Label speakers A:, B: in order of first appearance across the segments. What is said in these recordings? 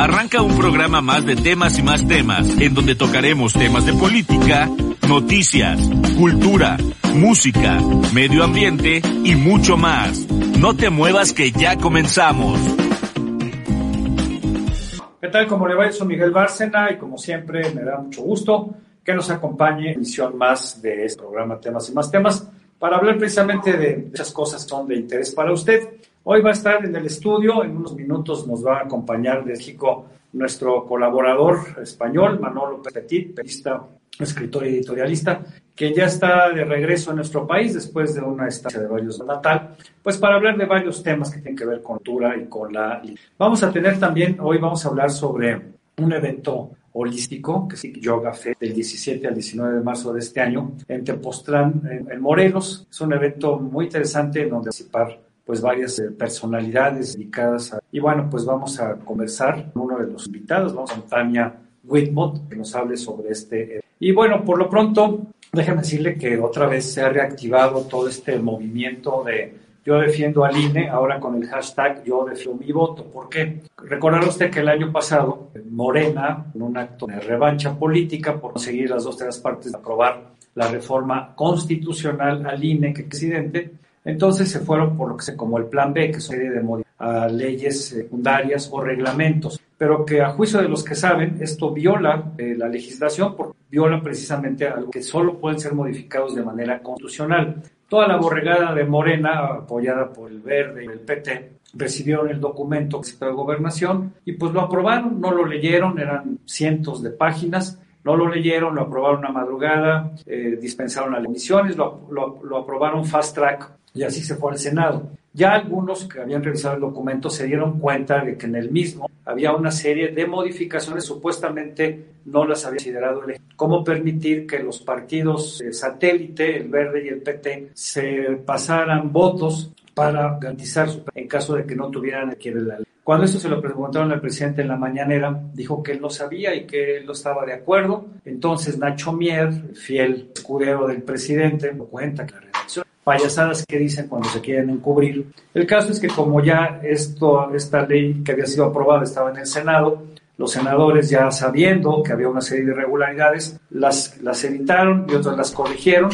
A: Arranca un programa más de temas y más temas, en donde tocaremos temas de política, noticias, cultura, música, medio ambiente y mucho más. No te muevas que ya comenzamos.
B: ¿Qué tal? ¿Cómo le va? Soy Miguel Bárcena y como siempre me da mucho gusto que nos acompañe en emisión más de este programa Temas y Más Temas para hablar precisamente de muchas cosas que son de interés para usted. Hoy va a estar en el estudio, en unos minutos nos va a acompañar de México nuestro colaborador español, Manolo Petit, periodista, escritor y editorialista, que ya está de regreso en nuestro país después de una estancia de varios natal, pues para hablar de varios temas que tienen que ver con cultura y con la... Vamos a tener también, hoy vamos a hablar sobre un evento holístico, que es Yoga Fe, del 17 al 19 de marzo de este año, en Tepoztlán, en Morelos. Es un evento muy interesante en donde participar pues varias eh, personalidades dedicadas a... Y bueno, pues vamos a conversar con uno de los invitados, vamos a Tania Whitmore, que nos hable sobre este... Y bueno, por lo pronto, déjeme decirle que otra vez se ha reactivado todo este movimiento de yo defiendo al INE, ahora con el hashtag yo defiendo mi voto. ¿Por qué? Recordará usted que el año pasado, Morena, en un acto de revancha política por conseguir las dos terceras partes de aprobar la reforma constitucional al INE que presidente, entonces se fueron por lo que se como el plan B, que es una serie de a leyes secundarias o reglamentos, pero que a juicio de los que saben, esto viola eh, la legislación, porque viola precisamente algo que solo pueden ser modificados de manera constitucional. Toda la borregada de Morena, apoyada por el Verde y el PT, recibieron el documento de gobernación y pues lo aprobaron, no lo leyeron, eran cientos de páginas, no lo leyeron, lo aprobaron a madrugada, eh, dispensaron las emisiones, lo, lo, aprobaron fast track y así se fue al Senado. Ya algunos que habían revisado el documento se dieron cuenta de que en el mismo había una serie de modificaciones, supuestamente no las había considerado el cómo permitir que los partidos eh, satélite, el Verde y el PT, se pasaran votos para garantizar en caso de que no tuvieran que la ley. Cuando eso se lo preguntaron al presidente en la mañanera, dijo que él no sabía y que él no estaba de acuerdo. Entonces Nacho Mier, fiel escudero del presidente, lo cuenta que la redacción payasadas que dicen cuando se quieren encubrir. El caso es que como ya esto, esta ley que había sido aprobada estaba en el Senado, los senadores ya sabiendo que había una serie de irregularidades, las, las evitaron y otras las corrigieron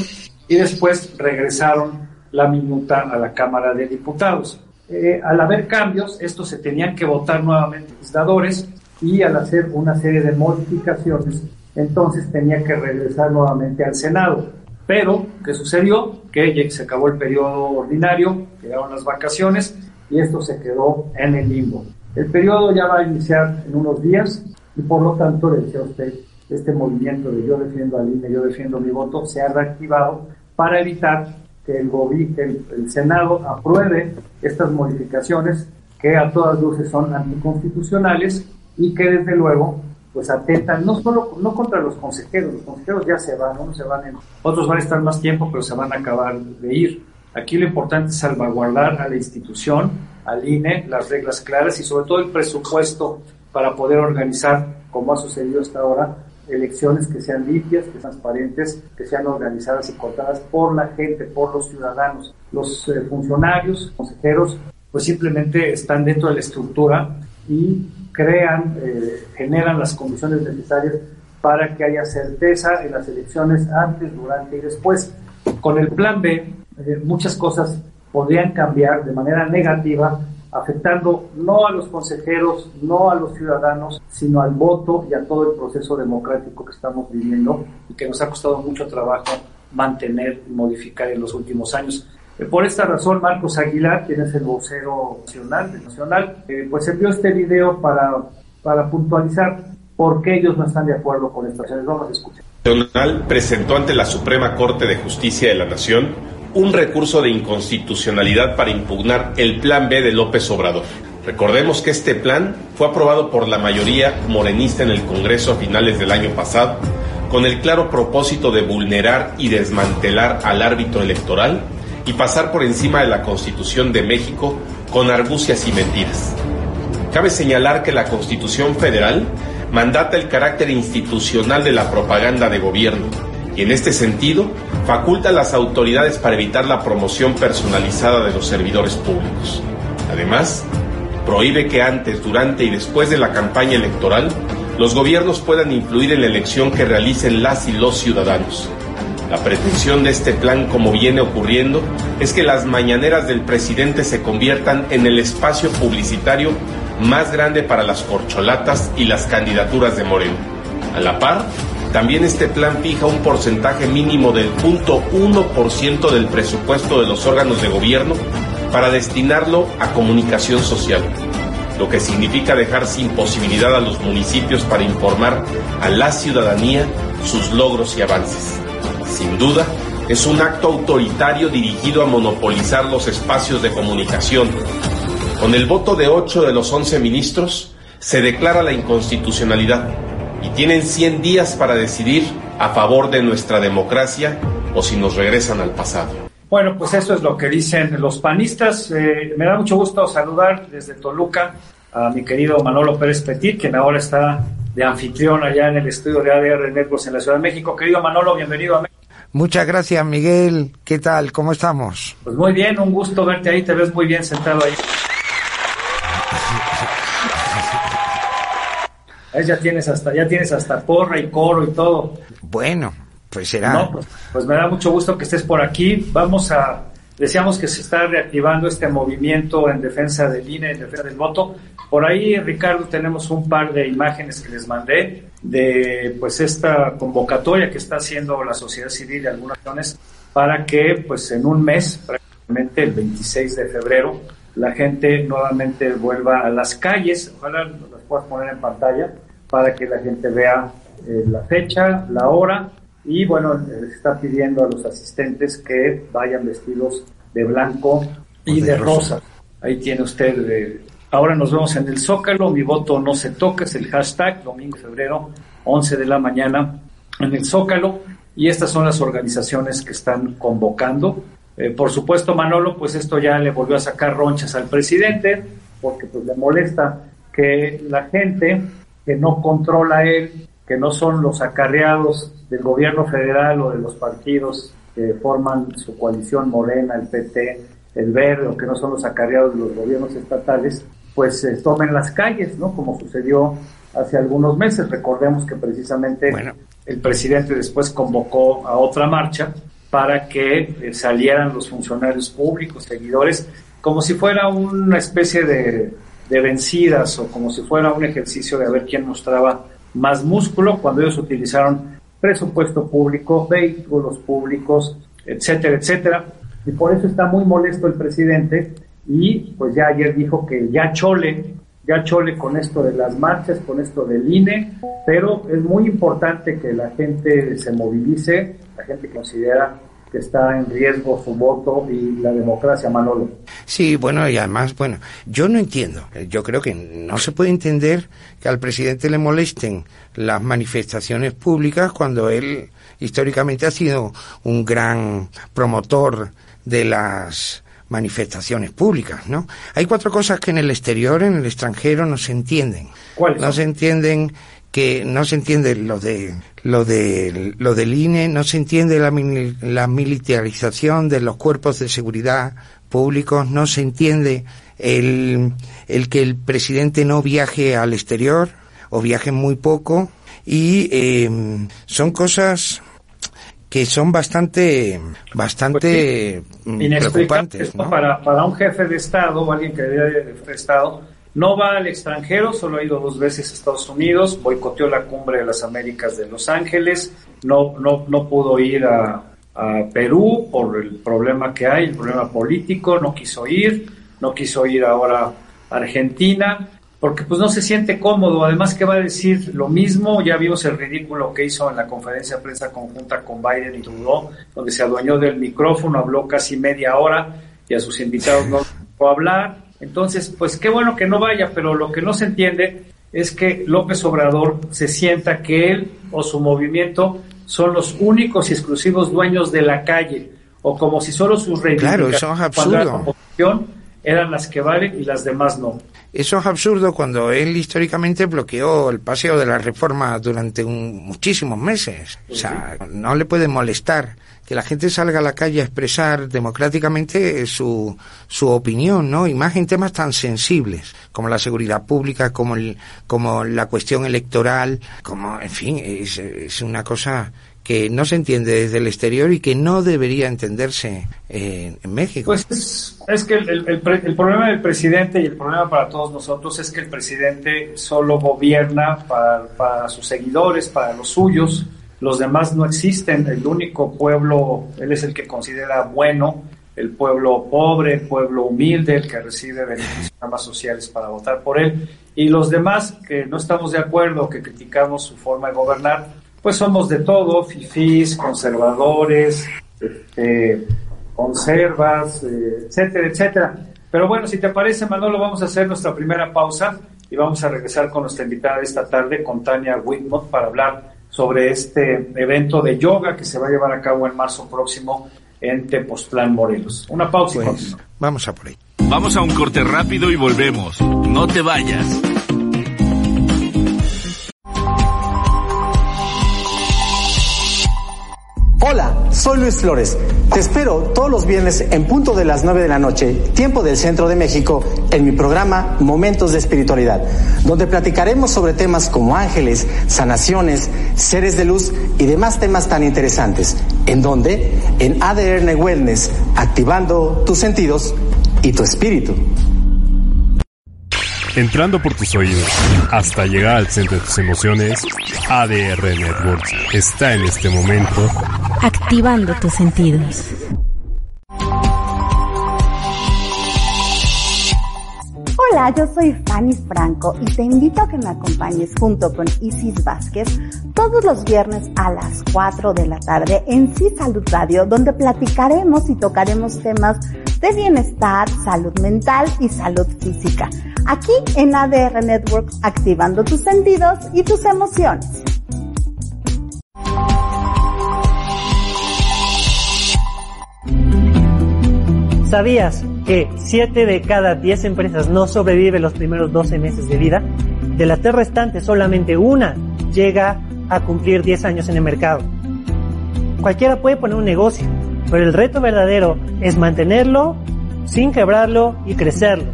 B: y después regresaron la minuta a la Cámara de Diputados. Eh, al haber cambios, estos se tenían que votar nuevamente legisladores y al hacer una serie de modificaciones, entonces tenía que regresar nuevamente al Senado. Pero, ¿qué sucedió? Que se acabó el periodo ordinario, llegaron las vacaciones y esto se quedó en el limbo. El periodo ya va a iniciar en unos días y por lo tanto, le decía usted, este movimiento de yo defiendo al INE, yo defiendo mi voto, se ha reactivado para evitar que el, el, el Senado apruebe estas modificaciones que a todas luces son anticonstitucionales y que desde luego pues atentan no solo no contra los consejeros, los consejeros ya se van, unos se van en, otros van a estar más tiempo, pero se van a acabar de ir. Aquí lo importante es salvaguardar a la institución, al INE, las reglas claras y sobre todo el presupuesto para poder organizar, como ha sucedido hasta ahora, elecciones que sean limpias, que sean transparentes, que sean organizadas y contadas por la gente, por los ciudadanos. Los eh, funcionarios, consejeros, pues simplemente están dentro de la estructura y crean, eh, generan las condiciones necesarias para que haya certeza en las elecciones antes, durante y después. Con el plan B, eh, muchas cosas podrían cambiar de manera negativa, afectando no a los consejeros, no a los ciudadanos, sino al voto y a todo el proceso democrático que estamos viviendo y que nos ha costado mucho trabajo mantener y modificar en los últimos años. Eh, por esta razón, Marcos Aguilar, quien es el vocero nacional, nacional eh, pues envió este video para, para puntualizar por qué ellos no están de acuerdo con estas acciones. Vamos a escuchar.
C: Nacional presentó ante la Suprema Corte de Justicia de la Nación un recurso de inconstitucionalidad para impugnar el plan B de López Obrador. Recordemos que este plan fue aprobado por la mayoría morenista en el Congreso a finales del año pasado, con el claro propósito de vulnerar y desmantelar al árbitro electoral y pasar por encima de la Constitución de México con argucias y mentiras. Cabe señalar que la Constitución Federal mandata el carácter institucional de la propaganda de gobierno y en este sentido faculta a las autoridades para evitar la promoción personalizada de los servidores públicos. Además, prohíbe que antes, durante y después de la campaña electoral los gobiernos puedan influir en la elección que realicen las y los ciudadanos. La pretensión de este plan, como viene ocurriendo, es que las mañaneras del presidente se conviertan en el espacio publicitario más grande para las corcholatas y las candidaturas de Moreno. A la par, también este plan fija un porcentaje mínimo del 0.1% del presupuesto de los órganos de gobierno para destinarlo a comunicación social, lo que significa dejar sin posibilidad a los municipios para informar a la ciudadanía sus logros y avances. Sin duda, es un acto autoritario dirigido a monopolizar los espacios de comunicación. Con el voto de 8 de los 11 ministros, se declara la inconstitucionalidad tienen 100 días para decidir a favor de nuestra democracia o si nos regresan al pasado.
B: Bueno, pues eso es lo que dicen los panistas. Eh, me da mucho gusto saludar desde Toluca a mi querido Manolo Pérez Petit, quien ahora está de anfitrión allá en el estudio de ADR Networks en la Ciudad de México. Querido Manolo, bienvenido a México.
D: Muchas gracias, Miguel. ¿Qué tal? ¿Cómo estamos?
B: Pues muy bien, un gusto verte ahí. Te ves muy bien sentado ahí. Ya tienes hasta ya tienes hasta porra y coro y todo.
D: Bueno, pues será.
B: Pues, pues, me da mucho gusto que estés por aquí. Vamos a decíamos que se está reactivando este movimiento en defensa del INE, en defensa del voto. Por ahí, Ricardo, tenemos un par de imágenes que les mandé de pues esta convocatoria que está haciendo la sociedad civil y algunas naciones para que pues en un mes, prácticamente el 26 de febrero, la gente nuevamente vuelva a las calles. Ojalá puedas poner en pantalla para que la gente vea eh, la fecha, la hora y bueno, les está pidiendo a los asistentes que vayan vestidos de blanco y de, rosa. Ahí tiene usted. Eh, ahora nos vemos en el Zócalo, mi voto no se toca, es el hashtag, domingo, febrero, 11 de la mañana en el Zócalo. Y estas son las organizaciones que están convocando. Eh, por supuesto, Manolo, pues esto ya le volvió a sacar ronchas al presidente, porque pues le molesta que la gente que no controla él, que no son los acarreados del gobierno federal o de los partidos que forman su coalición morena, el PT, el verde, o que no son los acarreados de los gobiernos estatales, pues eh, tomen las calles, ¿no? Como sucedió hace algunos meses. Recordemos que precisamente el presidente después convocó a otra marcha para que eh, salieran los funcionarios públicos, seguidores, como si fuera una especie de de vencidas o como si fuera un ejercicio de ver quién mostraba más músculo cuando ellos utilizaron presupuesto público, vehículos públicos, etcétera, etcétera. Y por eso está muy molesto el presidente y pues ya ayer dijo que ya chole, ya chole con esto de las marchas, con esto del INE, pero es muy importante que la gente se movilice, la gente considera que está en riesgo su voto y la democracia, Manolo.
D: Sí, bueno, y además, bueno, yo no entiendo, yo creo que no se puede entender que al presidente le molesten las manifestaciones públicas cuando él históricamente ha sido un gran promotor de las manifestaciones públicas, ¿no? Hay cuatro cosas que en el exterior, en el extranjero, no se entienden.
B: ¿Cuáles?
D: No se entienden que no se entiende lo de lo de lo del INE, no se entiende la, la militarización de los cuerpos de seguridad públicos, no se entiende el, el que el presidente no viaje al exterior o viaje muy poco y eh, son cosas que son bastante bastante
B: pues preocupantes ¿no? para, para un jefe de estado o alguien que debe de estado no va al extranjero, solo ha ido dos veces a Estados Unidos, boicoteó la cumbre de las Américas de Los Ángeles, no, no, no pudo ir a, Perú por el problema que hay, el problema político, no quiso ir, no quiso ir ahora a Argentina, porque pues no se siente cómodo, además que va a decir lo mismo, ya vimos el ridículo que hizo en la conferencia de prensa conjunta con Biden y Trudeau, donde se adueñó del micrófono, habló casi media hora y a sus invitados no dejó hablar, Entonces, pues qué bueno que no vaya, pero lo que no se entiende es que López Obrador se sienta que él o su movimiento son los únicos y exclusivos dueños de la calle, o como si solo sus reivindicaciones
D: claro, es absurdo.
B: eran las que valen y las demás no.
D: Eso es absurdo cuando él históricamente bloqueó el paseo de la reforma durante muchísimos meses. O sea, no le puede molestar que la gente salga a la calle a expresar democráticamente su, su opinión, ¿no? Y más en temas tan sensibles como la seguridad pública, como, el, como la cuestión electoral, como, en fin, es, es una cosa que no se entiende desde el exterior y que no debería entenderse en México.
B: Pues es, que el, el, problema del presidente y el problema para todos nosotros es que el presidente solo gobierna para, para sus seguidores, para los suyos, los demás no existen, el único pueblo, él es el que considera bueno, el pueblo pobre, el pueblo humilde, el que recibe beneficios más sociales para votar por él, y los demás que no estamos de acuerdo, que criticamos su forma de gobernar, pues somos de todo, fifís, conservadores, este, conservas, eh, etcétera, etcétera. Pero bueno, si te parece, Manolo, vamos a hacer nuestra primera pausa y vamos a regresar con nuestra invitada de esta tarde, con Tania Whitmore, para hablar sobre este evento de yoga que se va a llevar a cabo en marzo próximo en Tepoztlán, Morelos. Una pausa y
D: pues, Vamos a por ahí.
A: Vamos a un corte rápido y volvemos. No te vayas.
E: Soy Luis Flores. Te espero todos los viernes en punto de las 9 de la noche, tiempo del centro de México, en mi programa Momentos de Espiritualidad, donde platicaremos sobre temas como ángeles, sanaciones, seres de luz y demás temas tan interesantes. ¿En donde En ADN Wellness, activando tus sentidos y tu espíritu
F: entrando por tus oídos hasta llegar al centro de tus emociones, ADR Networks está en este momento
G: activando tus sentidos.
H: Hola, yo soy Fanny Franco y te invito a que me acompañes junto con Isis Vázquez todos los viernes a las 4 de la tarde en Sí Salud Radio, donde platicaremos y tocaremos temas de bienestar, salud mental y salud física. Aquí en ADR Networks, activando tus sentidos y tus emociones.
I: ¿Sabías que 7 de cada 10 empresas no sobreviven los primeros 12 meses de vida? De las tres restantes, solamente una llega a cumplir 10 años en el mercado. Cualquiera puede poner un negocio, pero el reto verdadero es mantenerlo sin quebrarlo y crecerlo.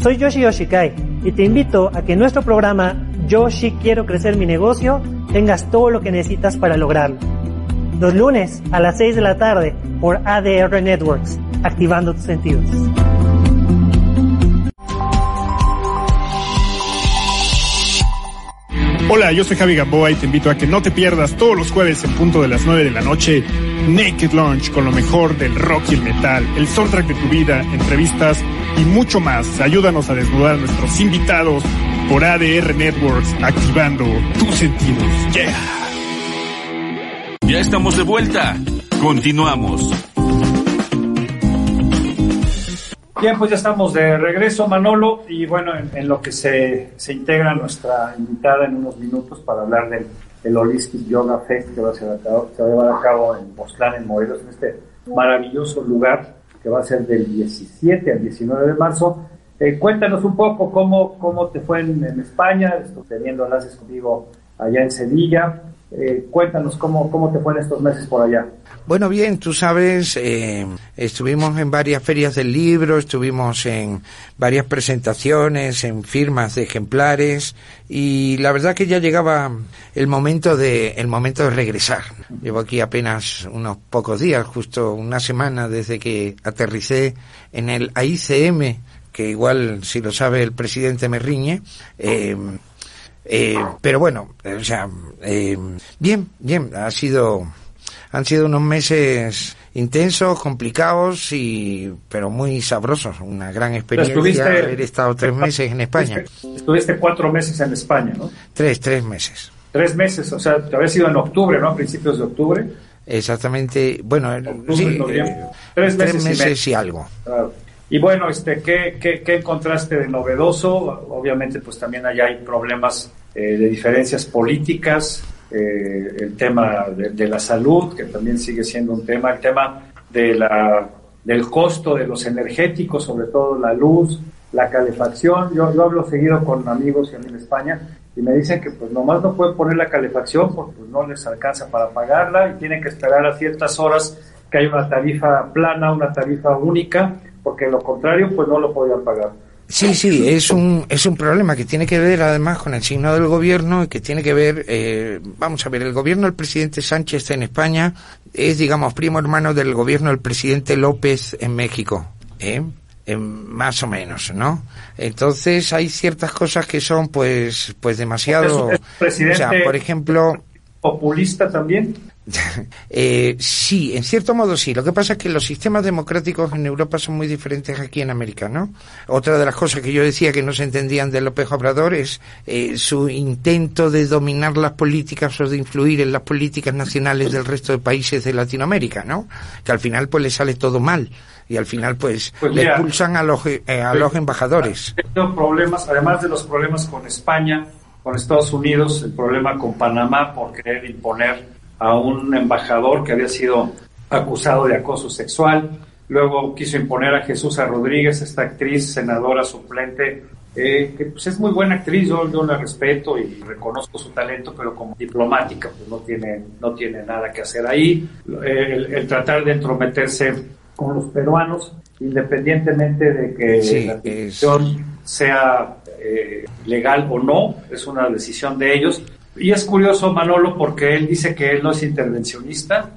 I: Soy Yoshi Yoshikai y te invito a que nuestro programa Yoshi Quiero Crecer Mi Negocio tengas todo lo que necesitas para lograrlo. Los lunes a las 6 de la tarde por ADR Networks, activando tus sentidos.
J: Hola, yo soy Javi Gamboa y te invito a que no te pierdas todos los jueves en punto de las 9 de la noche Naked Launch con lo mejor del rock y el metal, el soundtrack de tu vida, entrevistas y mucho más. Ayúdanos a desnudar a nuestros invitados por ADR Networks, activando tus sentidos. Yeah.
A: Ya estamos de vuelta. Continuamos.
B: Bien, pues ya estamos de regreso, Manolo, y bueno, en, lo que se, se, integra nuestra invitada en unos minutos para hablar del, del Holistic Yoga Fest que va a, ser a a llevar a cabo en Postlán, en Morelos, en este maravilloso lugar que va a ser del 17 al 19 de marzo. Eh, cuéntanos un poco cómo, cómo te fue en, en España, teniendo enlaces contigo allá en Sevilla. Eh, cuéntanos cómo, cómo te fue en estos meses por allá.
D: Bueno, bien, tú sabes, eh, estuvimos en varias ferias del libro, estuvimos en varias presentaciones, en firmas de ejemplares y la verdad que ya llegaba el momento de el momento de regresar. Llevo aquí apenas unos pocos días, justo una semana desde que aterricé en el AICM, que igual si lo sabe el presidente me riñe. Eh, eh, pero bueno, o sea, eh, bien, bien, ha sido han sido unos meses intensos, complicados y pero muy sabrosos, una gran experiencia haber estado tres meses en España.
B: Estuviste cuatro meses en España, ¿no?
D: Tres, tres meses.
B: Tres meses, o sea, te había sido en octubre, ¿no? A principios de octubre.
D: Exactamente, bueno, sí,
B: eh, tres,
D: meses, y, algo.
B: Claro. Y bueno, este, ¿qué, qué, qué encontraste de novedoso? Obviamente, pues también allá hay problemas eh, de diferencias políticas, eh, el tema de, la salud, que también sigue siendo un tema, el tema de la, del costo de los energéticos, sobre todo la luz, la calefacción. Yo, yo hablo seguido con amigos en España y me dicen que pues nomás no pueden poner la calefacción porque pues, no les alcanza para pagarla y tienen que esperar a ciertas horas que hay una tarifa plana, una tarifa única, porque lo contrario pues no lo podían pagar.
D: Sí, sí, es un, es un problema que tiene que ver además con el signo del gobierno y que tiene que ver, eh, vamos a ver, el gobierno del presidente Sánchez en España es, digamos, primo hermano del gobierno del presidente López en México. ¿eh? más o menos, ¿no? Entonces hay ciertas cosas que son pues pues demasiado, o sea, por ejemplo,
B: populista también.
D: eh, sí, en cierto modo sí. Lo que pasa es que los sistemas democráticos en Europa son muy diferentes aquí en América, ¿no? Otra de las cosas que yo decía que no se entendían de López Obrador es eh, su intento de dominar las políticas o de influir en las políticas nacionales del resto de países de Latinoamérica, ¿no? Que al final pues le sale todo mal y al final pues, pues le expulsan a los, eh, a los embajadores.
B: problemas, además de los problemas con España, con Estados Unidos, el problema con Panamá por querer imponer a un embajador que había sido acusado de acoso sexual. Luego quiso imponer a Jesús Rodríguez, esta actriz, senadora suplente, eh, que pues es muy buena actriz, yo, yo, la respeto y reconozco su talento, pero como diplomática pues no tiene, no tiene nada que hacer ahí. el tratar de entrometerse con los peruanos, independientemente de que la decisión sea eh, legal o no, es una decisión de ellos. Y es curioso, Manolo, porque él dice que él no es intervencionista,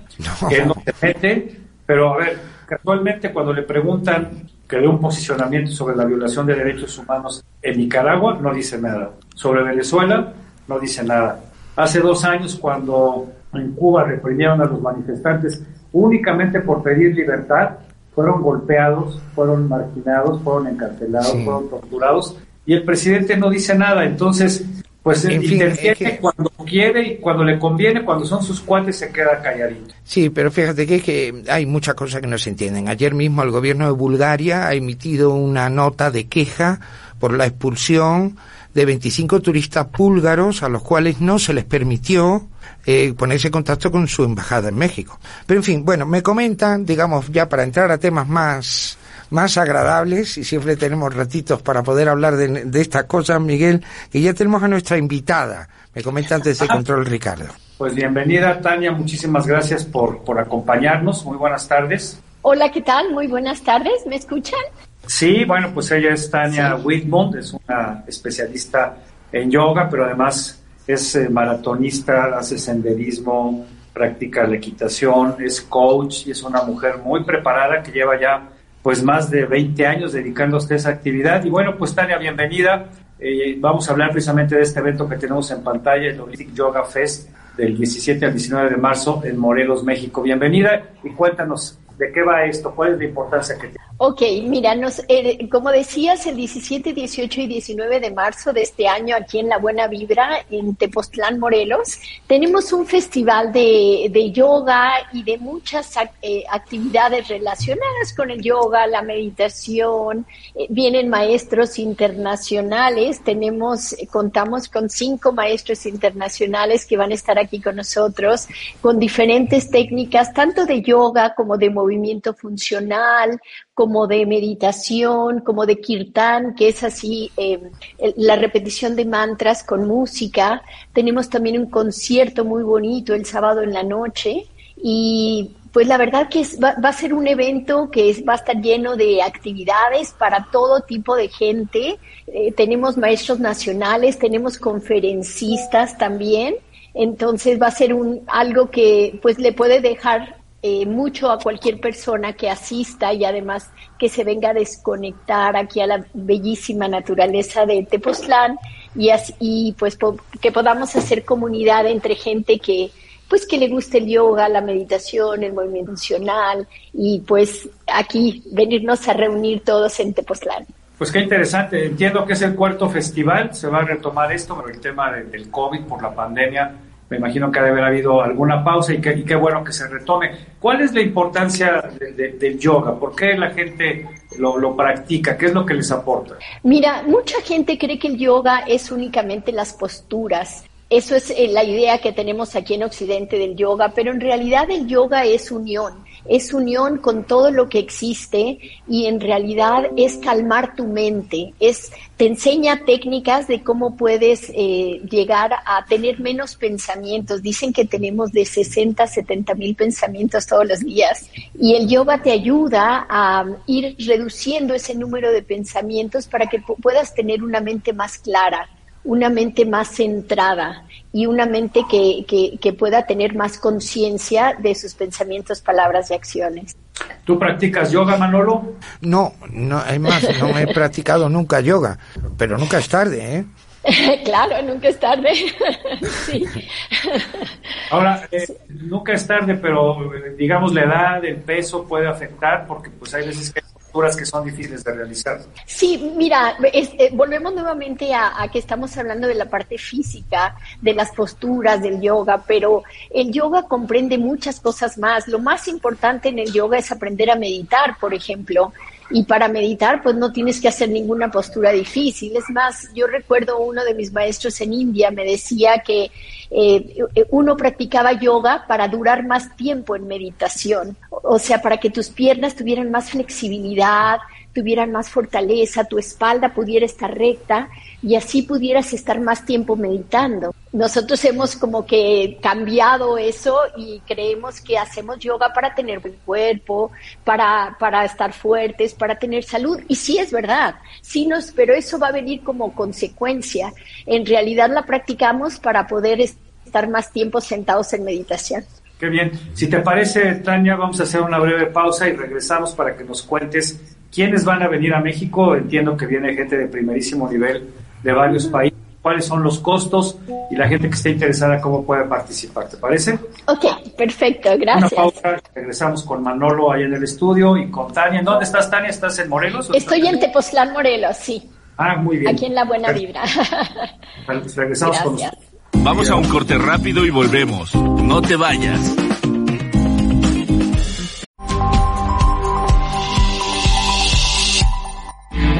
B: que él no se mete, pero a ver, casualmente cuando le preguntan que dé un posicionamiento sobre la violación de derechos humanos en Nicaragua, no dice nada. Sobre Venezuela, no dice nada. Hace dos años, cuando en Cuba reprimieron a los manifestantes únicamente por pedir libertad, fueron golpeados, fueron marginados, fueron encarcelados, fueron torturados y el presidente no dice nada. Entonces, pues interviene cuando quiere y cuando le conviene, cuando son sus cuates se queda calladito.
D: Sí, pero fíjate que, que hay muchas cosas que no se entienden. Ayer mismo el gobierno de Bulgaria ha emitido una nota de queja por la expulsión de 25 turistas búlgaros a los cuales no se les permitió eh, ponerse en contacto con su embajada en México. Pero en fin, bueno, me comentan, digamos, ya para entrar a temas más más agradables y siempre tenemos ratitos para poder hablar de, de estas cosas, Miguel, que ya tenemos a nuestra invitada. Me comenta antes de control Ricardo.
B: Pues bienvenida Tania, muchísimas gracias por, por acompañarnos. Muy buenas tardes.
K: Hola, ¿qué tal? Muy buenas tardes. ¿Me escuchan?
B: Sí, bueno, pues ella es Tania Whitmont, es una especialista en yoga, pero además es eh, maratonista, hace senderismo, practica la equitación, es coach y es una mujer muy preparada que lleva ya pues más de 20 años dedicándose a esa actividad. Y bueno, pues Tania, bienvenida. Eh, vamos a hablar precisamente de este evento que tenemos en pantalla, el Holistic Yoga Fest del 17 al 19 de marzo en Morelos, México. Bienvenida y cuéntanos de qué va esto, cuál es la importancia que tiene.
K: Ok, mira, nos, eh, como decías, el 17, 18 y 19 de marzo de este año aquí en La Buena Vibra, en Tepoztlán, Morelos, tenemos un festival de, de yoga y de muchas eh, actividades relacionadas con el yoga, la meditación. Eh, vienen maestros internacionales, tenemos, contamos con cinco maestros internacionales que van a estar aquí con nosotros, con diferentes técnicas, tanto de yoga como de movimiento funcional, como de meditación, como de kirtan, que es así em, la repetición de mantras con música. Tenemos también un concierto muy bonito el sábado en la noche y pues la verdad que va, a ser un evento que es, va a estar lleno de actividades para todo tipo de gente. Eh, tenemos maestros nacionales, tenemos conferencistas también. Entonces va a ser un algo que pues le puede dejar eh, mucho a cualquier persona que asista y además que se venga a desconectar aquí a la bellísima naturaleza de Tepoztlán y, así, pues que podamos hacer comunidad entre gente que pues que le guste el yoga, la meditación, el movimiento funcional y pues aquí venirnos a reunir todos en Tepoztlán.
B: Pues qué interesante, entiendo que es el cuarto festival, se va a retomar esto, pero el tema del COVID por la pandemia me imagino que debe haber habido alguna pausa y, qué bueno que se retome. ¿Cuál es la importancia del yoga? ¿Por qué la gente lo, lo, practica? ¿Qué es lo que les aporta?
K: Mira, mucha gente cree que el yoga es únicamente las posturas. Eso es eh, la idea que tenemos aquí en Occidente del yoga, pero en realidad el yoga es unión es unión con todo lo que existe y en realidad es calmar tu mente, es te enseña técnicas de cómo puedes eh, llegar a tener menos pensamientos. Dicen que tenemos de 60 a 70 mil pensamientos todos los días y el yoga te ayuda a ir reduciendo ese número de pensamientos para que puedas tener una mente más clara una mente más centrada y una mente que, que, pueda tener más conciencia de sus pensamientos, palabras y acciones.
B: ¿Tú practicas yoga, Manolo?
D: No, no, es más, no he practicado nunca yoga, pero nunca es tarde, ¿eh?
K: claro, nunca es tarde.
B: Ahora, eh, nunca es tarde, pero eh, digamos la edad, el peso puede afectar porque pues hay veces que que son difíciles de realizar.
K: Sí, mira, eh, volvemos nuevamente a, que estamos hablando de la parte física, de las posturas, del yoga, pero el yoga comprende muchas cosas más. Lo más importante en el yoga es aprender a meditar, por ejemplo. Y para meditar, pues no tienes que hacer ninguna postura difícil. Es más, yo recuerdo uno de mis maestros en India me decía que eh, uno practicaba yoga para durar más tiempo en meditación. O sea, para que tus piernas tuvieran más flexibilidad, tuvieran más fortaleza, tu espalda pudiera estar recta y así pudieras estar más tiempo meditando. Nosotros hemos como que cambiado eso y creemos que hacemos yoga para tener buen cuerpo, para, para estar fuertes, para tener salud. Y sí es verdad, sí nos, pero eso va a venir como consecuencia. En realidad la practicamos para poder estar más tiempo sentados en meditación.
B: Qué bien. Si te parece, Tania, vamos a hacer una breve pausa y regresamos para que nos cuentes quiénes van a venir a México. Entiendo que viene gente de primerísimo nivel de varios países. ¿Cuáles son los costos? Y la gente que esté interesada, ¿cómo puede participar? ¿Te parece?
K: Ok, perfecto, gracias.
B: Una pausa, regresamos con Manolo ahí en el estudio y con Tania. ¿Dónde estás, Tania? ¿Estás en Morelos?
K: Estoy en Tepoztlán, Morelos, sí.
B: Ah, muy bien.
K: Aquí en La Buena Vibra.
B: regresamos con
A: Vamos a un corte rápido y volvemos. No te vayas.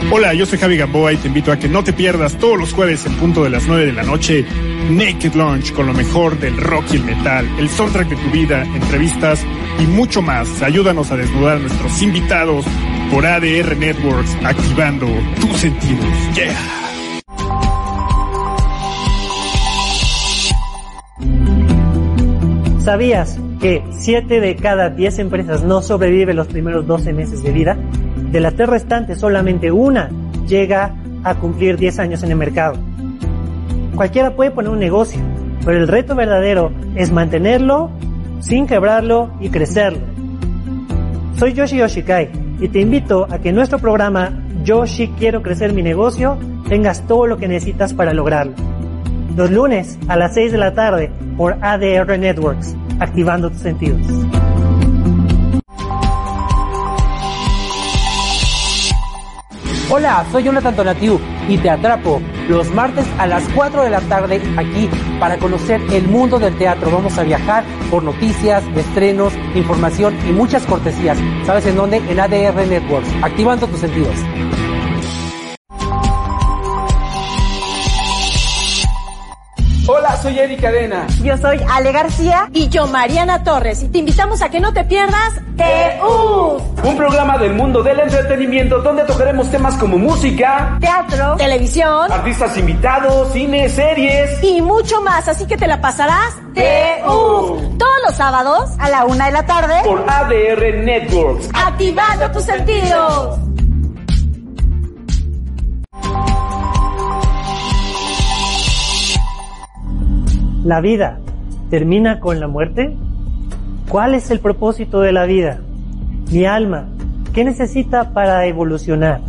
J: Hola, yo soy Javi Gamboa y te invito a que no te pierdas todos los jueves en punto de las 9 de la noche Naked Launch con lo mejor del rock y el metal, el soundtrack de tu vida, entrevistas y mucho más. Ayúdanos a desnudar a nuestros invitados por ADR Networks, activando tus sentidos. Yeah.
I: ¿Sabías que 7 de cada 10 empresas no sobreviven los primeros 12 meses de vida? De las tres restantes, solamente una llega a cumplir 10 años en el mercado. Cualquiera puede poner un negocio, pero el reto verdadero es mantenerlo sin quebrarlo y crecerlo. Soy Yoshi Yoshikai y te invito a que en nuestro programa Yoshi Quiero Crecer Mi Negocio tengas todo lo que necesitas para lograrlo los lunes a las 6 de la tarde por ADR Networks, activando tus sentidos.
L: Hola, soy Jonathan Donatiu y te atrapo los martes a las 4 de la tarde aquí para conocer el mundo del teatro. Vamos a viajar por noticias, estrenos, información y muchas cortesías. ¿Sabes en dónde? En ADR Networks, activando tus sentidos.
M: Soy Erika Cadena.
N: Yo soy Ale García.
O: Y yo, Mariana Torres. Y te invitamos a que no te pierdas
M: TU. Un programa del mundo del entretenimiento donde tocaremos temas como música,
N: teatro,
O: televisión,
M: artistas invitados, cine, series
O: y mucho más. Así que te la pasarás TU. Todos los sábados
N: a la una de la tarde
M: por ADR Networks.
O: Activando tus sentidos.
I: ¿La vida termina con la muerte? ¿Cuál es el propósito de la vida? Mi alma, ¿qué necesita para evolucionar?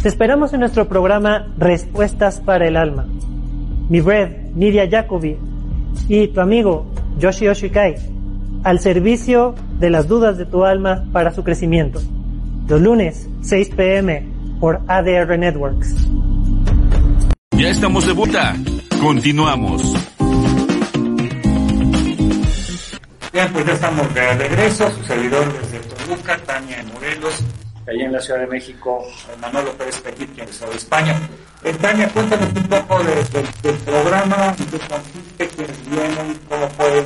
I: Te esperamos en nuestro programa Respuestas para el Alma. Mi red, Nidia Jacobi, y tu amigo Yoshi Oshikai, al servicio de las dudas de tu alma para su crecimiento. Los lunes, 6 pm, por ADR Networks.
A: Ya estamos de vuelta. Continuamos.
B: Bien, pues ya estamos de regreso, su servidor desde Toluca, Tania Morelos, allá en la Ciudad de México, Manolo Pérez Petit, quien es de España. Eh, Tania, cuéntanos un poco de, de, del programa, en qué consiste, quiénes vienen, cómo pueden.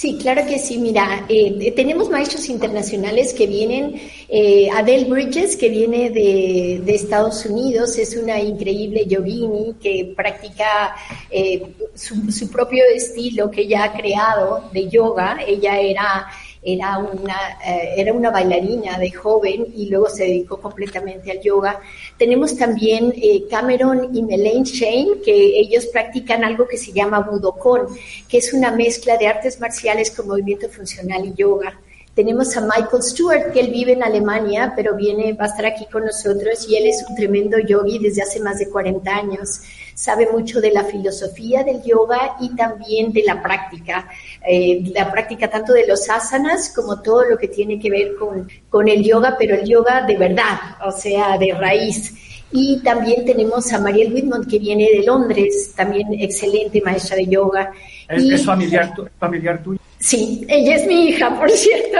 K: Sí, claro que sí. Mira, eh, tenemos maestros internacionales que vienen. Eh, Adele Bridges, que viene de, Estados Unidos, es una increíble yogini que practica eh, su, su, propio estilo que ella ha creado de yoga. Ella era era una, eh, era una bailarina de joven y luego se dedicó completamente al yoga. Tenemos también eh, Cameron y Melaine Shane, que ellos practican algo que se llama Budokon, que es una mezcla de artes marciales con movimiento funcional y yoga. Tenemos a Michael Stewart, que él vive en Alemania, pero viene, va a estar aquí con nosotros y él es un tremendo yogi desde hace más de 40 años. Sabe mucho de la filosofía del yoga y también de la práctica, eh, la práctica tanto de los asanas como todo lo que tiene que ver con, con el yoga, pero el yoga de verdad, o sea, de raíz. Y también tenemos a Mariel Whitmont, que viene de Londres, también excelente maestra de yoga.
B: ¿Es,
K: y,
B: es familiar, familiar tuyo?
K: Sí, ella es mi hija, por cierto.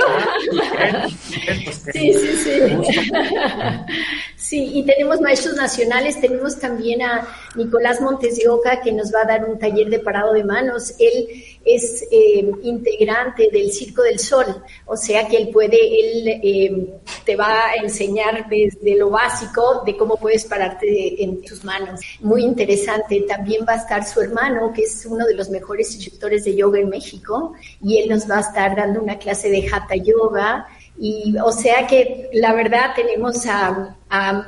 K: Sí, sí, sí. Sí, y tenemos maestros nacionales, tenemos también a Nicolás Montes de Oca que nos va a dar un taller de parado de manos. Él es eh, integrante del Circo del Sol, o sea que él puede, él eh, te va a enseñar desde lo básico de cómo puedes pararte en tus manos. Muy interesante. También va a estar su hermano, que es uno de los mejores instructores de yoga en México, y él nos va a estar dando una clase de Hatha Yoga. Y o sea que la verdad tenemos a,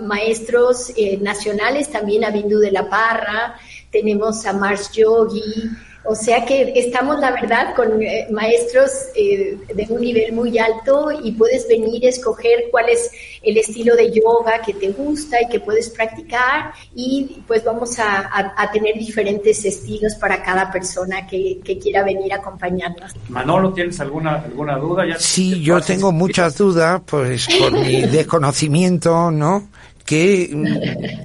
K: maestros eh, nacionales, también a Bindu de la Parra, tenemos a Mars Yogi, o sea que estamos, la verdad, con eh, maestros eh, de un nivel muy alto y puedes venir a escoger cuál es el estilo de yoga que te gusta y que puedes practicar y pues vamos a, a, a tener diferentes estilos para cada persona que, que, quiera venir a acompañarnos.
B: Manolo, ¿tienes alguna, alguna duda? ¿Ya
D: sí, yo tengo muchas dudas, pues por mi desconocimiento, ¿no? ¿Qué,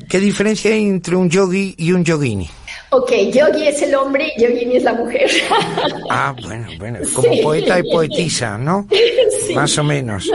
D: ¿Qué diferencia hay entre un yogi y un yogini?
K: Ok, yogi es el hombre y yogini es la mujer.
D: Ah, bueno, bueno, como sí. poeta y poetisa, ¿no? Sí. Más o menos.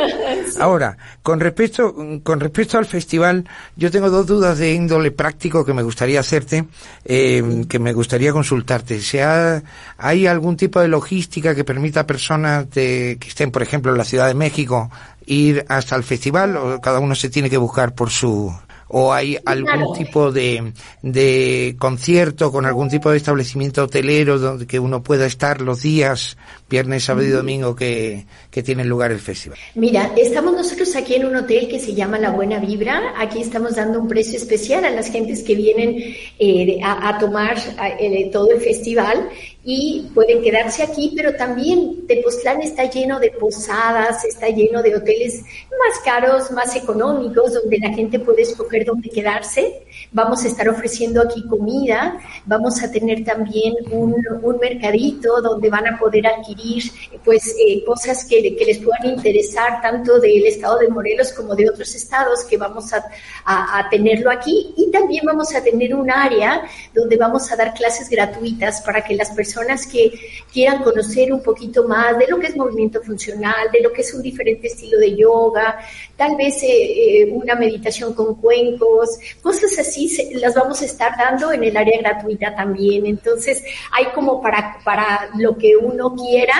D: Ahora, con respecto, con respecto al festival, yo tengo dos dudas de índole práctico que me gustaría hacerte, eh, que me gustaría consultarte. ¿Sea, ¿Hay algún tipo de logística que permita a personas de, que estén, por ejemplo, en la Ciudad de México, ir hasta el festival o cada uno se tiene que buscar por su o hay algún claro. tipo de, de concierto con algún tipo de establecimiento hotelero donde que uno pueda estar los días, viernes, sábado y domingo que, que tiene lugar el festival.
K: Mira, estamos nosotros aquí en un hotel que se llama La Buena Vibra. Aquí estamos dando un precio especial a las gentes que vienen eh, a, a, tomar eh, todo el festival y pueden quedarse aquí, pero también Tepoztlán está lleno de posadas, está lleno de hoteles más caros, más económicos, donde la gente puede escoger dónde quedarse. Vamos a estar ofreciendo aquí comida, vamos a tener también un, mercadito donde van a poder adquirir pues eh, cosas que, les puedan interesar tanto del estado de Morelos como de otros estados que vamos a, a tenerlo aquí. Y también vamos a tener un área donde vamos a dar clases gratuitas para que las personas que quieran conocer un poquito más de lo que es movimiento funcional, de lo que es un diferente estilo de yoga, tal vez eh, eh, una meditación con cuencos, cosas así las vamos a estar dando en el área gratuita también. Entonces, hay como para, para lo que uno quiera,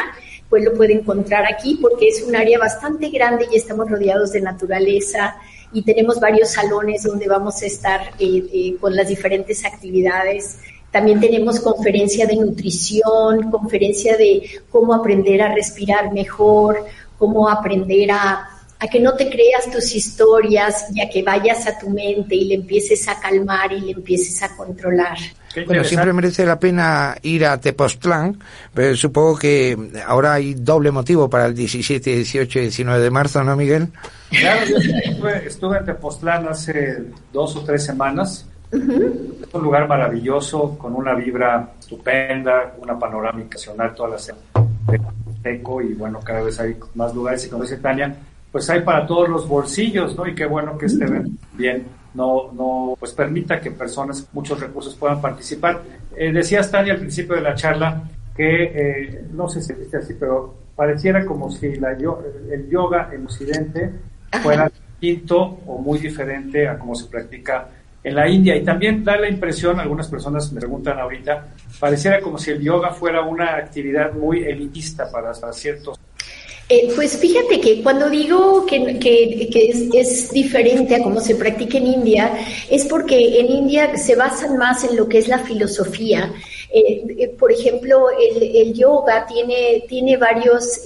K: pues lo puede encontrar aquí porque es un área bastante grande y estamos rodeados de naturaleza y tenemos varios salones donde vamos a estar eh, con las diferentes actividades. También tenemos conferencia de nutrición, conferencia de cómo aprender a respirar mejor, cómo aprender a, a que no te creas tus historias y a que vayas a tu mente y le empieces a calmar y le empieces a controlar.
D: Bueno, siempre merece la pena ir a Tepoztlán, pero supongo que ahora hay doble motivo para el 17, 18 y 19 de marzo, ¿no, Miguel?
B: Claro, yo estuve, estuve en Tepoztlán hace dos o tres semanas. Uh -huh. Es un lugar maravilloso, con una vibra estupenda, una panorámica nacional, toda la de Teco, y bueno, cada vez hay más lugares, y como dice Tania, pues hay para todos los bolsillos, ¿no? Y qué bueno que este bien no, no, pues permita que personas, muchos recursos puedan participar. Eh, decías, Tania, al principio de la charla, que, eh, no sé si dice así, pero pareciera como si la, el yoga en Occidente fuera distinto o muy diferente a cómo se practica en la India. Y también da la impresión, algunas personas me preguntan ahorita, pareciera como si el yoga fuera una actividad muy elitista para, ciertos
K: eh, pues fíjate que cuando digo que, es, diferente a cómo se practica en India, es porque en India se basan más en lo que es la filosofía. Eh, eh, por ejemplo, el, yoga tiene, tiene varios,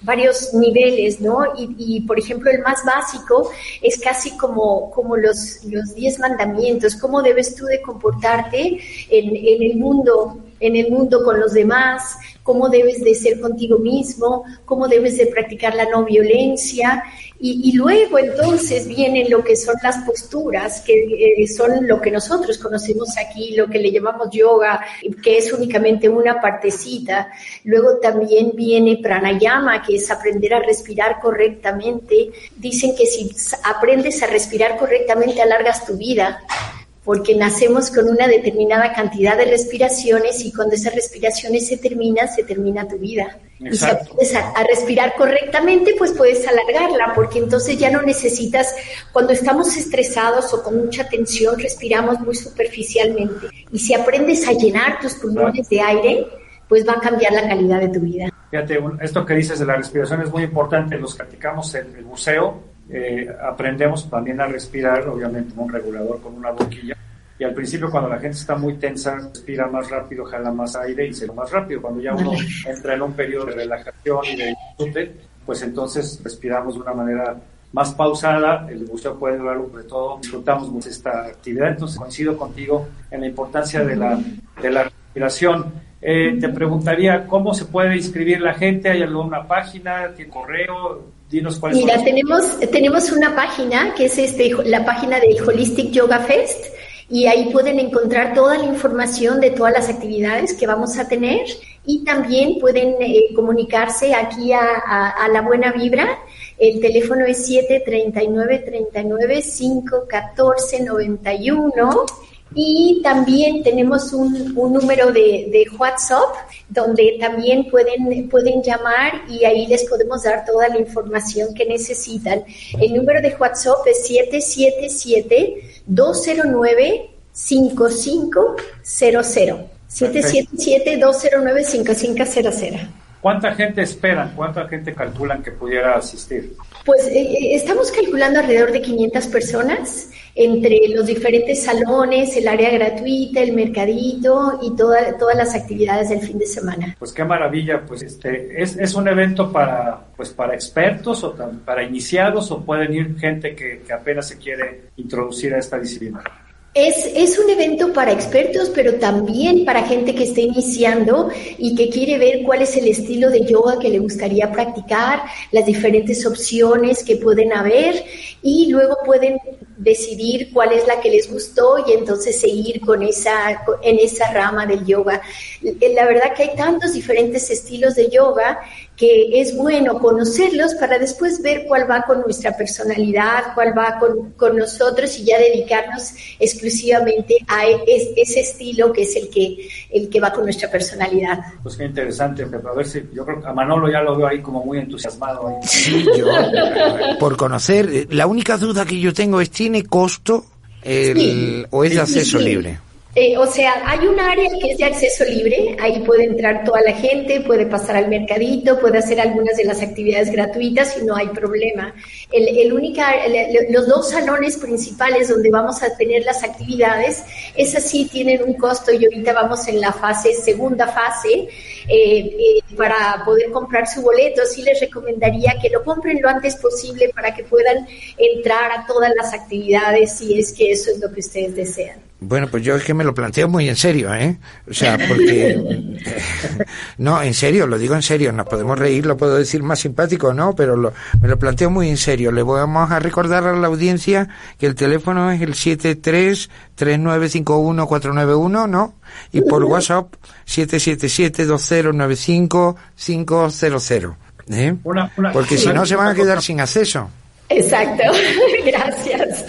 K: varios niveles, ¿no? Y, por ejemplo, el más básico es casi como, como los, los diez mandamientos, cómo debes tú de comportarte en, en el mundo en el mundo con los demás, cómo debes de ser contigo mismo, cómo debes de practicar la no violencia y, luego entonces vienen lo que son las posturas, que eh, son lo que nosotros conocemos aquí, lo que le llamamos yoga, que es únicamente una partecita. Luego también viene pranayama, que es aprender a respirar correctamente. Dicen que si aprendes a respirar correctamente alargas tu vida porque nacemos con una determinada cantidad de respiraciones y cuando esas respiraciones se terminan, se termina tu vida. Y si aprendes a, respirar correctamente, pues puedes alargarla, porque entonces ya no necesitas, cuando estamos estresados o con mucha tensión, respiramos muy superficialmente. Y si aprendes a llenar tus pulmones de aire, pues va a cambiar la calidad de tu vida.
B: Fíjate, esto que dices de la respiración es muy importante. Los practicamos el, el buceo, eh, aprendemos también a respirar, obviamente, un regulador con una boquilla. Y al principio, cuando la gente está muy tensa, respira más rápido, jala más aire y se lo más rápido. Cuando ya uno entra en un periodo de relajación y de disfrute, pues entonces respiramos de una manera más pausada. El buceo puede durar sobre todo, disfrutamos mucho esta actividad. Entonces, coincido contigo en la importancia de la, de la respiración. Eh, te preguntaría cómo se puede inscribir la gente. ¿Hay alguna página? ¿Tiene correo?
K: Mira, tenemos, tenemos una página que es este, la página del Holistic Yoga Fest y ahí pueden encontrar toda la información de todas las actividades que vamos a tener y también pueden eh, comunicarse aquí a, a, La Buena Vibra. El teléfono es 739 39 514 91 y también tenemos un, un número de, de, WhatsApp donde también pueden, pueden llamar y ahí les podemos dar toda la información que necesitan. El número de WhatsApp es 777-209-5500. 777-209-5500.
B: ¿Cuánta gente esperan? ¿Cuánta gente calculan que pudiera asistir?
K: Pues eh, eh, estamos calculando alrededor de 500 personas entre los diferentes salones, el área gratuita, el mercadito y toda, todas las actividades del fin de semana.
B: Pues qué maravilla, pues este es, es un evento para pues para expertos o para iniciados o pueden ir gente que, que apenas se quiere introducir a esta disciplina.
K: Es, un evento para expertos, pero también para gente que está iniciando y que quiere ver cuál es el estilo de yoga que le gustaría practicar, las diferentes opciones que pueden haber y luego pueden decidir cuál es la que les gustó y entonces seguir con esa, en esa rama del yoga. La verdad que hay tantos diferentes estilos de yoga que es bueno conocerlos para después ver cuál va con nuestra personalidad, cuál va con, con nosotros y ya dedicarnos exclusivamente a ese estilo que es el que, el que va con nuestra personalidad.
B: Pues qué interesante, a ver si yo creo que a Manolo ya lo veo ahí como muy entusiasmado.
D: Sí, yo, por conocer, eh, la única duda que yo tengo es, ¿tiene costo el, o es de acceso libre?
K: Eh, o sea, hay un área que es de acceso libre, ahí puede entrar toda la gente, puede pasar al mercadito, puede hacer algunas de las actividades gratuitas y no hay problema. El, única, los dos salones principales donde vamos a tener las actividades, esas sí tienen un costo y ahorita vamos en la fase, segunda fase, eh, eh, para poder comprar su boleto. Sí les recomendaría que lo compren lo antes posible para que puedan entrar a todas las actividades si es que eso es lo que ustedes desean.
D: Bueno, pues yo es que me lo planteo muy en serio, ¿eh? O sea, porque... no, en serio, lo digo en serio, nos podemos reír, lo puedo decir más simpático, ¿no? Pero lo, me lo planteo muy en serio. Le vamos a recordar a la audiencia que el teléfono es el 733951-491, ¿no? Y por WhatsApp 777-2095-500. ¿eh? Porque si no se van a quedar sin acceso.
K: Exacto, gracias.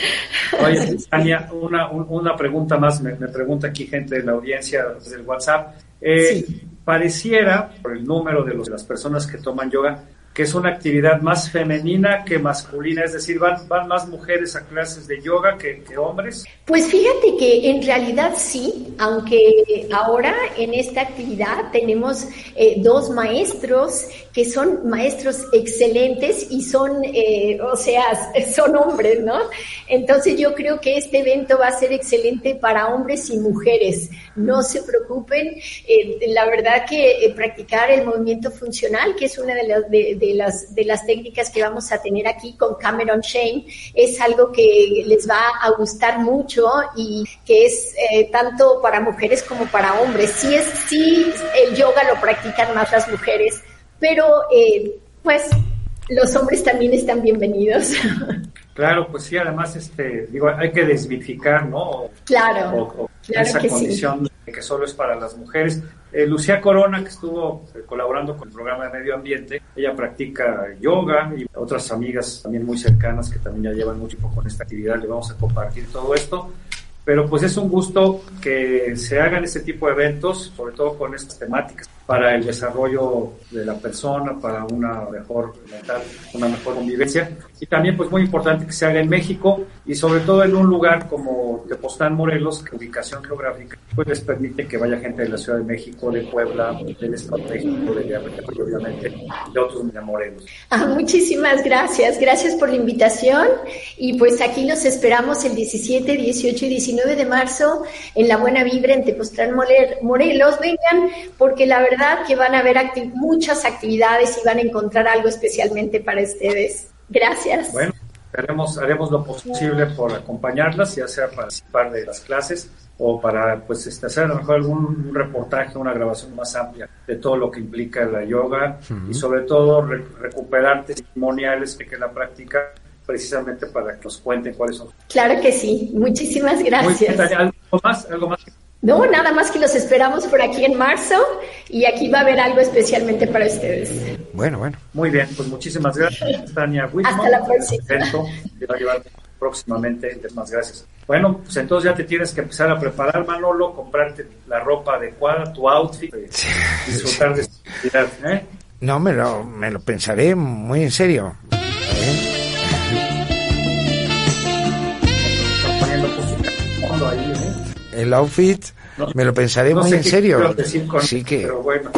B: Oye, Tania, una, una pregunta más, me, pregunta aquí gente de la audiencia del WhatsApp. Eh, pareciera, por el número de, los, de las personas que toman yoga, que es una actividad más femenina que masculina, es decir, van, van más mujeres a clases de yoga que, que, hombres.
K: Pues fíjate que en realidad sí, aunque ahora en esta actividad tenemos eh, dos maestros que son maestros excelentes y son, eh, o sea, son hombres, ¿no? Entonces yo creo que este evento va a ser excelente para hombres y mujeres. No se preocupen, eh, la verdad que practicar el movimiento funcional, que es una de las... De, de las, de las técnicas que vamos a tener aquí con Cameron Shane es algo que les va a gustar mucho y que es eh, tanto para mujeres como para hombres. Sí, es, sí el yoga lo practican más las mujeres, pero eh, pues los hombres también están bienvenidos.
B: Claro, pues sí, además, este, digo, hay que desmitificar, ¿no?
K: Claro.
B: O, o
K: claro
B: esa
K: que
B: condición
K: sí.
B: de que solo es para las mujeres. Eh, Lucía Corona, que estuvo eh, colaborando con el programa de medio ambiente, ella practica yoga y otras amigas también muy cercanas que también ya llevan mucho tiempo con esta actividad, le vamos a compartir todo esto. Pero pues es un gusto que se hagan este tipo de eventos, sobre todo con estas temáticas, para el desarrollo de la persona, para una mejor mental, una mejor convivencia. Y también pues muy importante que se haga en México y sobre todo en un lugar como Tepoztlán, Morelos, que ubicación geográfica, pues les permite que vaya gente de la Ciudad de México, de Puebla, del Estado de México, de obviamente de otros de Morelos.
K: Ah, muchísimas gracias, gracias por la invitación y pues aquí los esperamos el 17, 18 y 19 de marzo en la Buena Vibra en Tepoztlán, Morelos. Vengan porque la verdad que van a haber acti muchas actividades y van a encontrar algo especialmente para ustedes. Gracias.
B: Bueno, haremos, haremos lo posible por acompañarlas, ya sea para participar de las clases o para pues este, hacer a lo mejor algún reportaje, una grabación más amplia de todo lo que implica la yoga uh -huh. y sobre todo re recuperar testimoniales de que la práctica precisamente para que nos cuenten cuáles son.
K: Claro que sí, muchísimas gracias.
B: Muy bien, ¿Algo más? ¿Algo más?
K: No, nada más que los esperamos por aquí en marzo y aquí va a haber algo especialmente para ustedes.
D: Bueno, bueno.
B: Muy bien, pues muchísimas gracias, Tania Whitman.
K: Hasta la próxima.
B: Evento que va a llevar próximamente. Muchas gracias. Bueno, pues entonces ya te tienes que empezar a preparar, Manolo, comprarte la ropa adecuada, tu outfit, sí. disfrutar de esta actividad. ¿eh?
D: No, me lo, me lo pensaré muy en serio. ¿Eh?
B: Ahí, ¿eh?
D: el outfit no, me lo pensaré
B: no
D: muy en serio.
B: Con,
D: sí que,
B: pero bueno,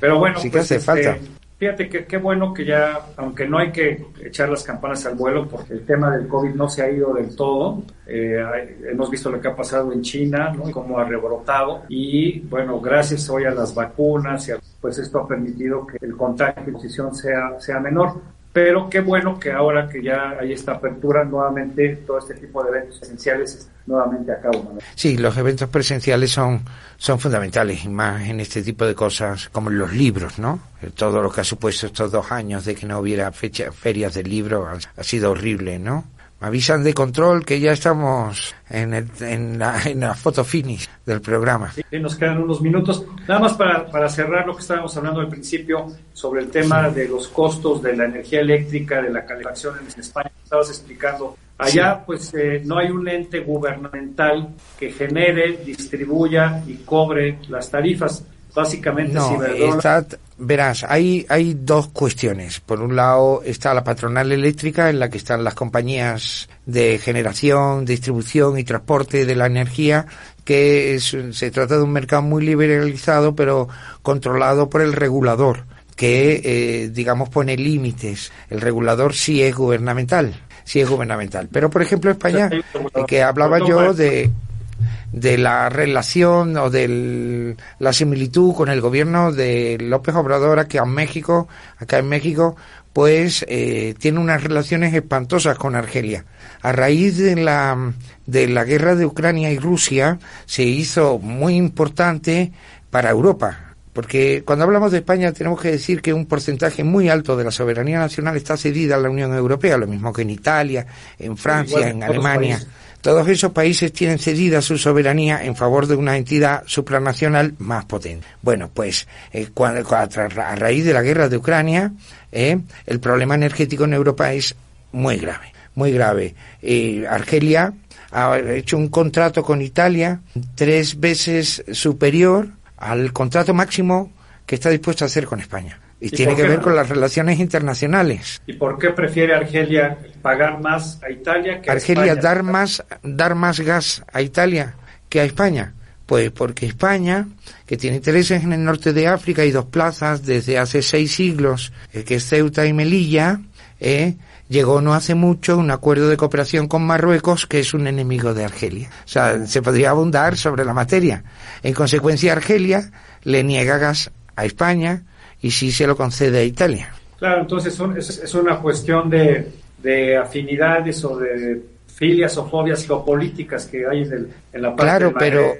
B: pero bueno
D: sí que
B: pues
D: hace
B: este,
D: falta.
B: Fíjate que qué bueno que ya, aunque no hay que echar las campanas al vuelo, porque el tema del COVID no se ha ido del todo. Eh, hemos visto lo que ha pasado en China, ¿no? cómo ha rebrotado. Y bueno, gracias hoy a las vacunas, y a, pues esto ha permitido que el contagio y sea, sea menor. Pero qué bueno que ahora que ya hay esta apertura, nuevamente todo este tipo de eventos esenciales nuevamente a cabo.
D: Sí, los eventos presenciales son, son fundamentales, y más en este tipo de cosas como en los libros, ¿no? Todo lo que ha supuesto estos dos años de que no hubiera fecha, ferias de libros ha, ha sido horrible, ¿no? Me avisan de control que ya estamos en, el, en, la, en la foto finish del programa.
B: Sí, nos quedan unos minutos. Nada más para, para cerrar lo que estábamos hablando al principio sobre el tema sí. de los costos de la energía eléctrica, de la calefacción en España. Estabas explicando. Allá, pues, eh, no hay un ente gubernamental que genere, distribuya y cobre las tarifas. Básicamente,
D: no, está, verás, hay, hay dos cuestiones. Por un lado está la patronal eléctrica, en la que están las compañías de generación, distribución y transporte de la energía, que es, se trata de un mercado muy liberalizado, pero controlado por el regulador, que, eh, digamos, pone límites. El regulador sí es gubernamental, sí es gubernamental. Pero, por ejemplo, España, que hablaba yo de de la relación o de la similitud con el gobierno de López Obrador aquí en México, acá en México, pues eh, tiene unas relaciones espantosas con Argelia. A raíz de la, de la guerra de Ucrania y Rusia se hizo muy importante para Europa. Porque cuando hablamos de España tenemos que decir que un porcentaje muy alto de la soberanía nacional está cedida a la Unión Europea, lo mismo que en Italia, en Francia, Igual, en Alemania. Países. Todos esos países tienen cedida su soberanía en favor de una entidad supranacional más potente. Bueno, pues eh, a raíz de la guerra de Ucrania, eh, el problema energético en Europa es muy grave, muy grave. Eh, Argelia ha hecho un contrato con Italia tres veces superior al contrato máximo que está dispuesto a hacer con España. Y,
B: ¿Y
D: tiene que
B: qué
D: ver con las relaciones internacionales.
B: ¿Y por qué prefiere Argelia pagar más a Italia que a
D: Argelia
B: España?
D: dar más, dar más gas a Italia que a España. Pues porque España, que tiene intereses en el norte de África y dos plazas desde hace seis siglos, eh, que es Ceuta y Melilla, eh, llegó no hace mucho un acuerdo de cooperación con Marruecos, que es un enemigo de Argelia. O sea, se podría abundar sobre la materia. En consecuencia, Argelia le niega gas a España y sí se lo concede a Italia.
B: Claro, entonces son- es, es una cuestión de, de afinidades o de filias o fobias geopolíticas que hay en, el- en la parte
D: Claro, pero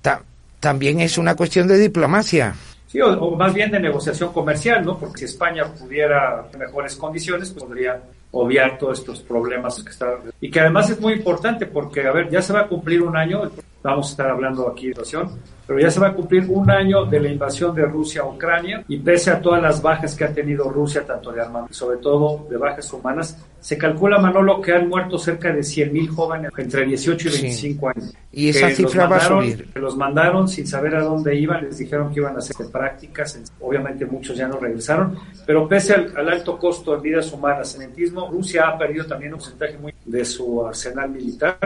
D: ta- también es una cuestión de diplomacia.
B: Sí, o, o más bien de negociación comercial, ¿no? Porque si España pudiera en mejores condiciones, pues podría obviar todos estos problemas que está y que además es muy importante porque a ver ya se va a cumplir un año vamos a estar hablando aquí de situación pero ya se va a cumplir un año de la invasión de Rusia a Ucrania y pese a todas las bajas que ha tenido Rusia tanto de armamento y sobre todo de bajas humanas se calcula Manolo que han muerto cerca de 100.000 jóvenes entre 18 y
D: Sí.
B: 25 años
D: Y esa
B: que
D: cifra va a subir.
B: que los mandaron sin saber a dónde iban, les dijeron que iban a hacer prácticas, obviamente muchos ya no regresaron, pero pese al, al alto costo en vidas humanas, cementismo, Rusia ha perdido también un porcentaje muy de su arsenal militar,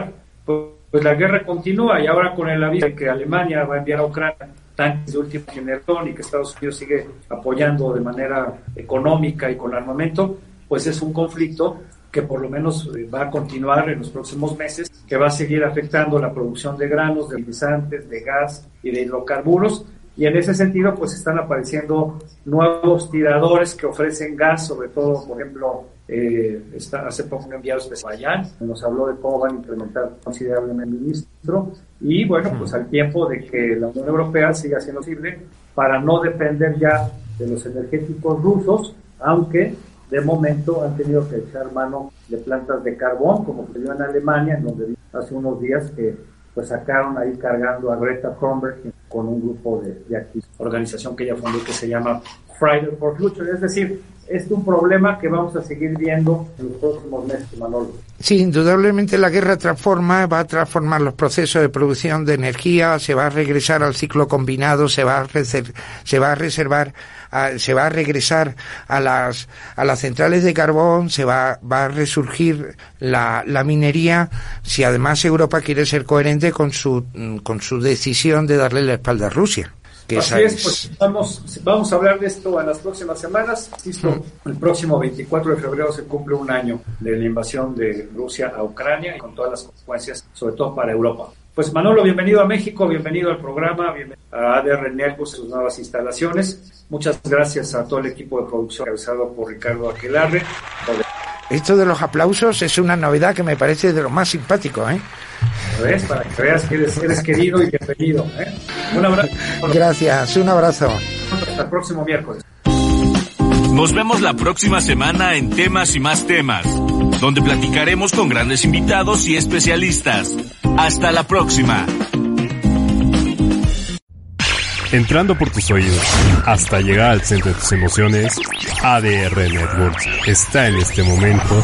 B: pues, pues la guerra continúa y ahora con el aviso de que Alemania va a enviar a Ucrania tanques de última generación y que Estados Unidos sigue apoyando de manera económica y con armamento, pues es un conflicto que por lo menos eh, va a continuar en los próximos meses, que va a seguir afectando la producción de granos, de fertilizantes, de gas y de hidrocarburos. Y en ese sentido, pues están apareciendo nuevos tiradores que ofrecen gas, sobre todo, por ejemplo, eh, está, hace poco un enviado especial allá, nos habló de cómo van a implementar considerablemente el ministro. Y bueno, pues al tiempo de que la Unión Europea siga siendo posible para no depender ya de los energéticos rusos, aunque de momento han tenido que echar mano de plantas de carbón, como dio en Alemania, en donde hace unos días que pues sacaron ahí cargando a Greta Thunberg con un grupo de, de activistas, organización que ella fundó que se llama Friday for Future. Es decir, es un problema que vamos a seguir viendo en los próximos meses, Manolo.
D: Sí, indudablemente la guerra transforma, va a transformar los procesos de producción de energía, se va a regresar al ciclo combinado, se va a, reser- se va a reservar, a- se va a regresar a las, a las centrales de carbón, se va, va a resurgir la, la minería, si además Europa quiere ser coherente con su, con su decisión de darle la espalda a Rusia. Que
B: Así es,
D: es-
B: pues vamos, vamos a hablar de esto en las próximas semanas. Insisto, el próximo 24 de febrero se cumple un año de la invasión de Rusia a Ucrania y con todas las consecuencias, sobre todo para Europa. Pues Manolo, bienvenido a México, bienvenido al programa, bienvenido a ADR Networks, sus nuevas instalaciones. Muchas gracias a todo el equipo de producción realizado por Ricardo Aquelarre.
D: Esto de los aplausos es una novedad que me parece de lo más simpático, ¿eh?
B: ¿Ves? Para que veas que eres, eres querido y bienvenido. ¿eh? Un abrazo.
D: Gracias, un abrazo.
B: Hasta el próximo miércoles.
A: Nos vemos la próxima semana en Temas y más temas, donde platicaremos con grandes invitados y especialistas. Hasta la próxima.
F: Entrando por tus oídos hasta llegar al centro de tus emociones, ADR Networks está en este momento